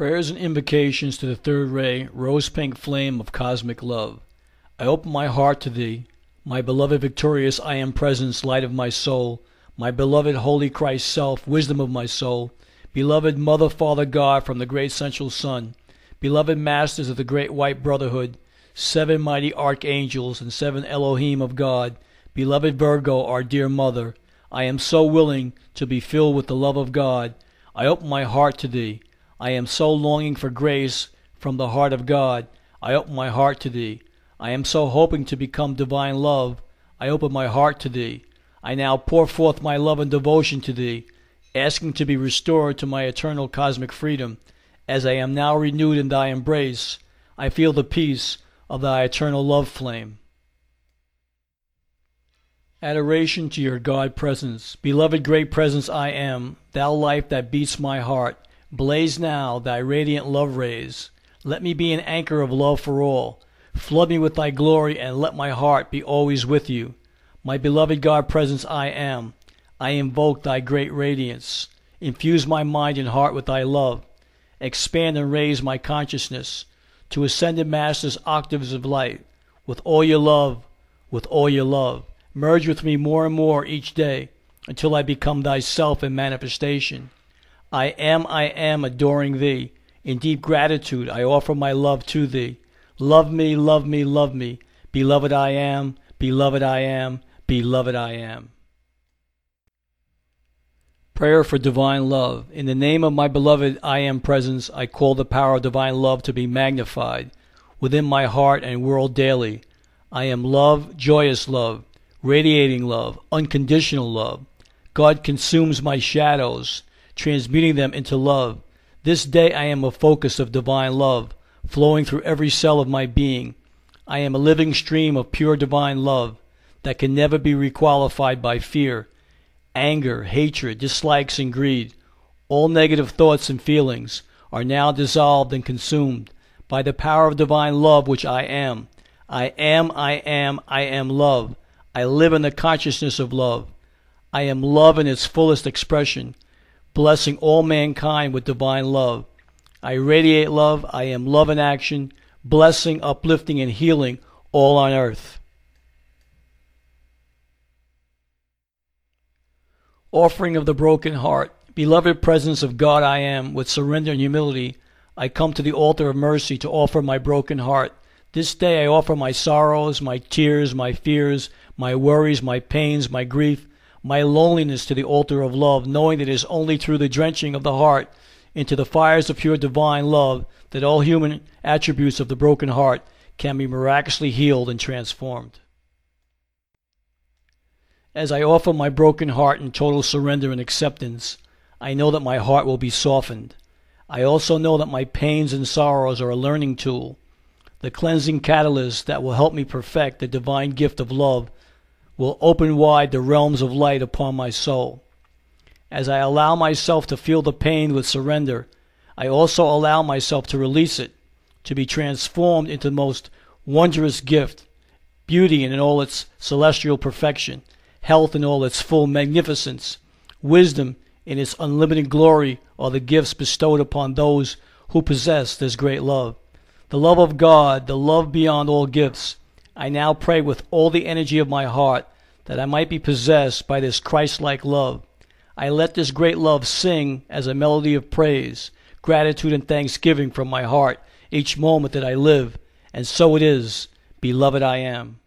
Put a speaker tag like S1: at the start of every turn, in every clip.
S1: Prayers and invocations to the third ray, rose pink flame of cosmic love. I open my heart to thee, my beloved victorious I am presence, light of my soul, my beloved holy Christ self, wisdom of my soul, beloved Mother, Father God from the great central sun, beloved masters of the great white brotherhood, seven mighty archangels and seven Elohim of God, beloved Virgo, our dear mother, I am so willing to be filled with the love of God. I open my heart to thee. I am so longing for grace from the heart of God. I open my heart to thee. I am so hoping to become divine love. I open my heart to thee. I now pour forth my love and devotion to thee, asking to be restored to my eternal cosmic freedom. As I am now renewed in thy embrace, I feel the peace of thy eternal love flame. Adoration to your God presence. Beloved great presence I am, thou life that beats my heart. Blaze now thy radiant love rays. Let me be an anchor of love for all. Flood me with thy glory, and let my heart be always with you. My beloved God presence I am. I invoke thy great radiance. Infuse my mind and heart with thy love. Expand and raise my consciousness to ascended masters octaves of light. With all your love, with all your love. Merge with me more and more each day until I become thyself in manifestation. I am, I am adoring thee. In deep gratitude I offer my love to thee. Love me, love me, love me. Beloved I am, beloved I am, beloved I am. Prayer for divine love. In the name of my beloved I am presence, I call the power of divine love to be magnified within my heart and world daily. I am love, joyous love, radiating love, unconditional love. God consumes my shadows, transmuting them into love. This day I am a focus of divine love, flowing through every cell of my being. I am a living stream of pure divine love that can never be requalified by fear, anger, hatred, dislikes, and greed. All negative thoughts and feelings are now dissolved and consumed by the power of divine love which I am. I am, I am, I am love. I live in the consciousness of love. I am love in its fullest expression blessing all mankind with divine love. I radiate love. I am love in action, blessing, uplifting, and healing all on earth. Offering of the broken heart. Beloved presence of God, I am, with surrender and humility, I come to the altar of mercy to offer my broken heart. This day I offer my sorrows, my tears, my fears, my worries, my pains, my grief, my loneliness to the altar of love, knowing that it is only through the drenching of the heart into the fires of pure divine love that all human attributes of the broken heart can be miraculously healed and transformed. As I offer my broken heart in total surrender and acceptance, I know that my heart will be softened. I also know that my pains and sorrows are a learning tool, the cleansing catalyst that will help me perfect the divine gift of love will open wide the realms of light upon my soul. As I allow myself to feel the pain with surrender, I also allow myself to release it, to be transformed into the most wondrous gift, beauty in all its celestial perfection, health in all its full magnificence, wisdom in its unlimited glory are the gifts bestowed upon those who possess this great love. The love of God, the love beyond all gifts, I now pray with all the energy of my heart that I might be possessed by this Christ like love. I let this great love sing as a melody of praise, gratitude, and thanksgiving from my heart each moment that I live, and so it is, beloved I am.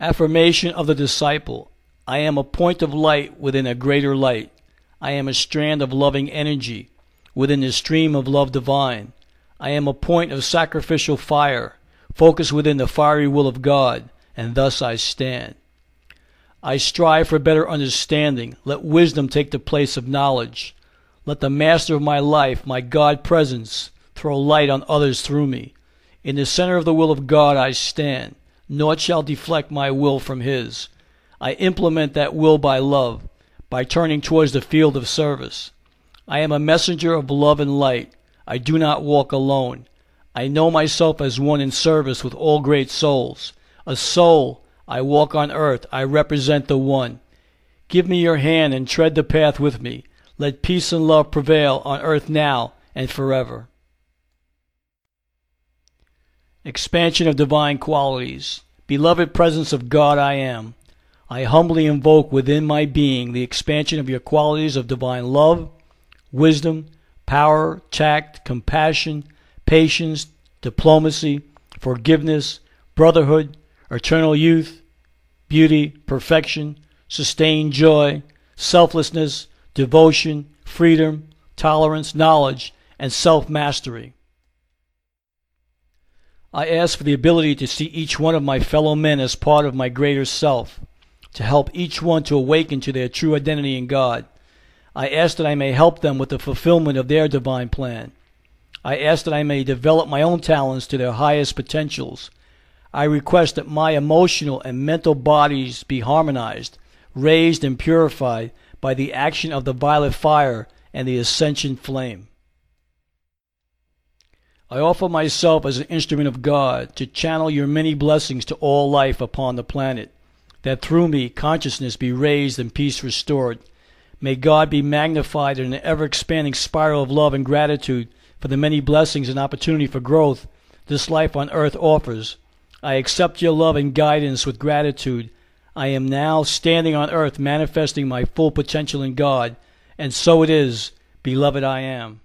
S1: Affirmation of the disciple I am a point of light within a greater light. I am a strand of loving energy within the stream of love divine. I am a point of sacrificial fire focus within the fiery will of God, and thus I stand. I strive for better understanding. Let wisdom take the place of knowledge. Let the master of my life, my God presence, throw light on others through me. In the center of the will of God I stand. Naught shall deflect my will from his. I implement that will by love, by turning towards the field of service. I am a messenger of love and light. I do not walk alone. I know myself as one in service with all great souls. A soul, I walk on earth, I represent the one. Give me your hand and tread the path with me. Let peace and love prevail on earth now and forever. Expansion of divine qualities. Beloved presence of God, I am. I humbly invoke within my being the expansion of your qualities of divine love, wisdom, power, tact, compassion, patience, diplomacy, forgiveness, brotherhood, eternal youth, beauty, perfection, sustained joy, selflessness, devotion, freedom, tolerance, knowledge, and self mastery. I ask for the ability to see each one of my fellow men as part of my greater self, to help each one to awaken to their true identity in God. I ask that I may help them with the fulfillment of their divine plan. I ask that I may develop my own talents to their highest potentials. I request that my emotional and mental bodies be harmonized, raised, and purified by the action of the violet fire and the ascension flame. I offer myself as an instrument of God to channel your many blessings to all life upon the planet, that through me consciousness be raised and peace restored. May God be magnified in an ever expanding spiral of love and gratitude for the many blessings and opportunity for growth this life on earth offers. I accept your love and guidance with gratitude. I am now standing on earth manifesting my full potential in God, and so it is, beloved I am.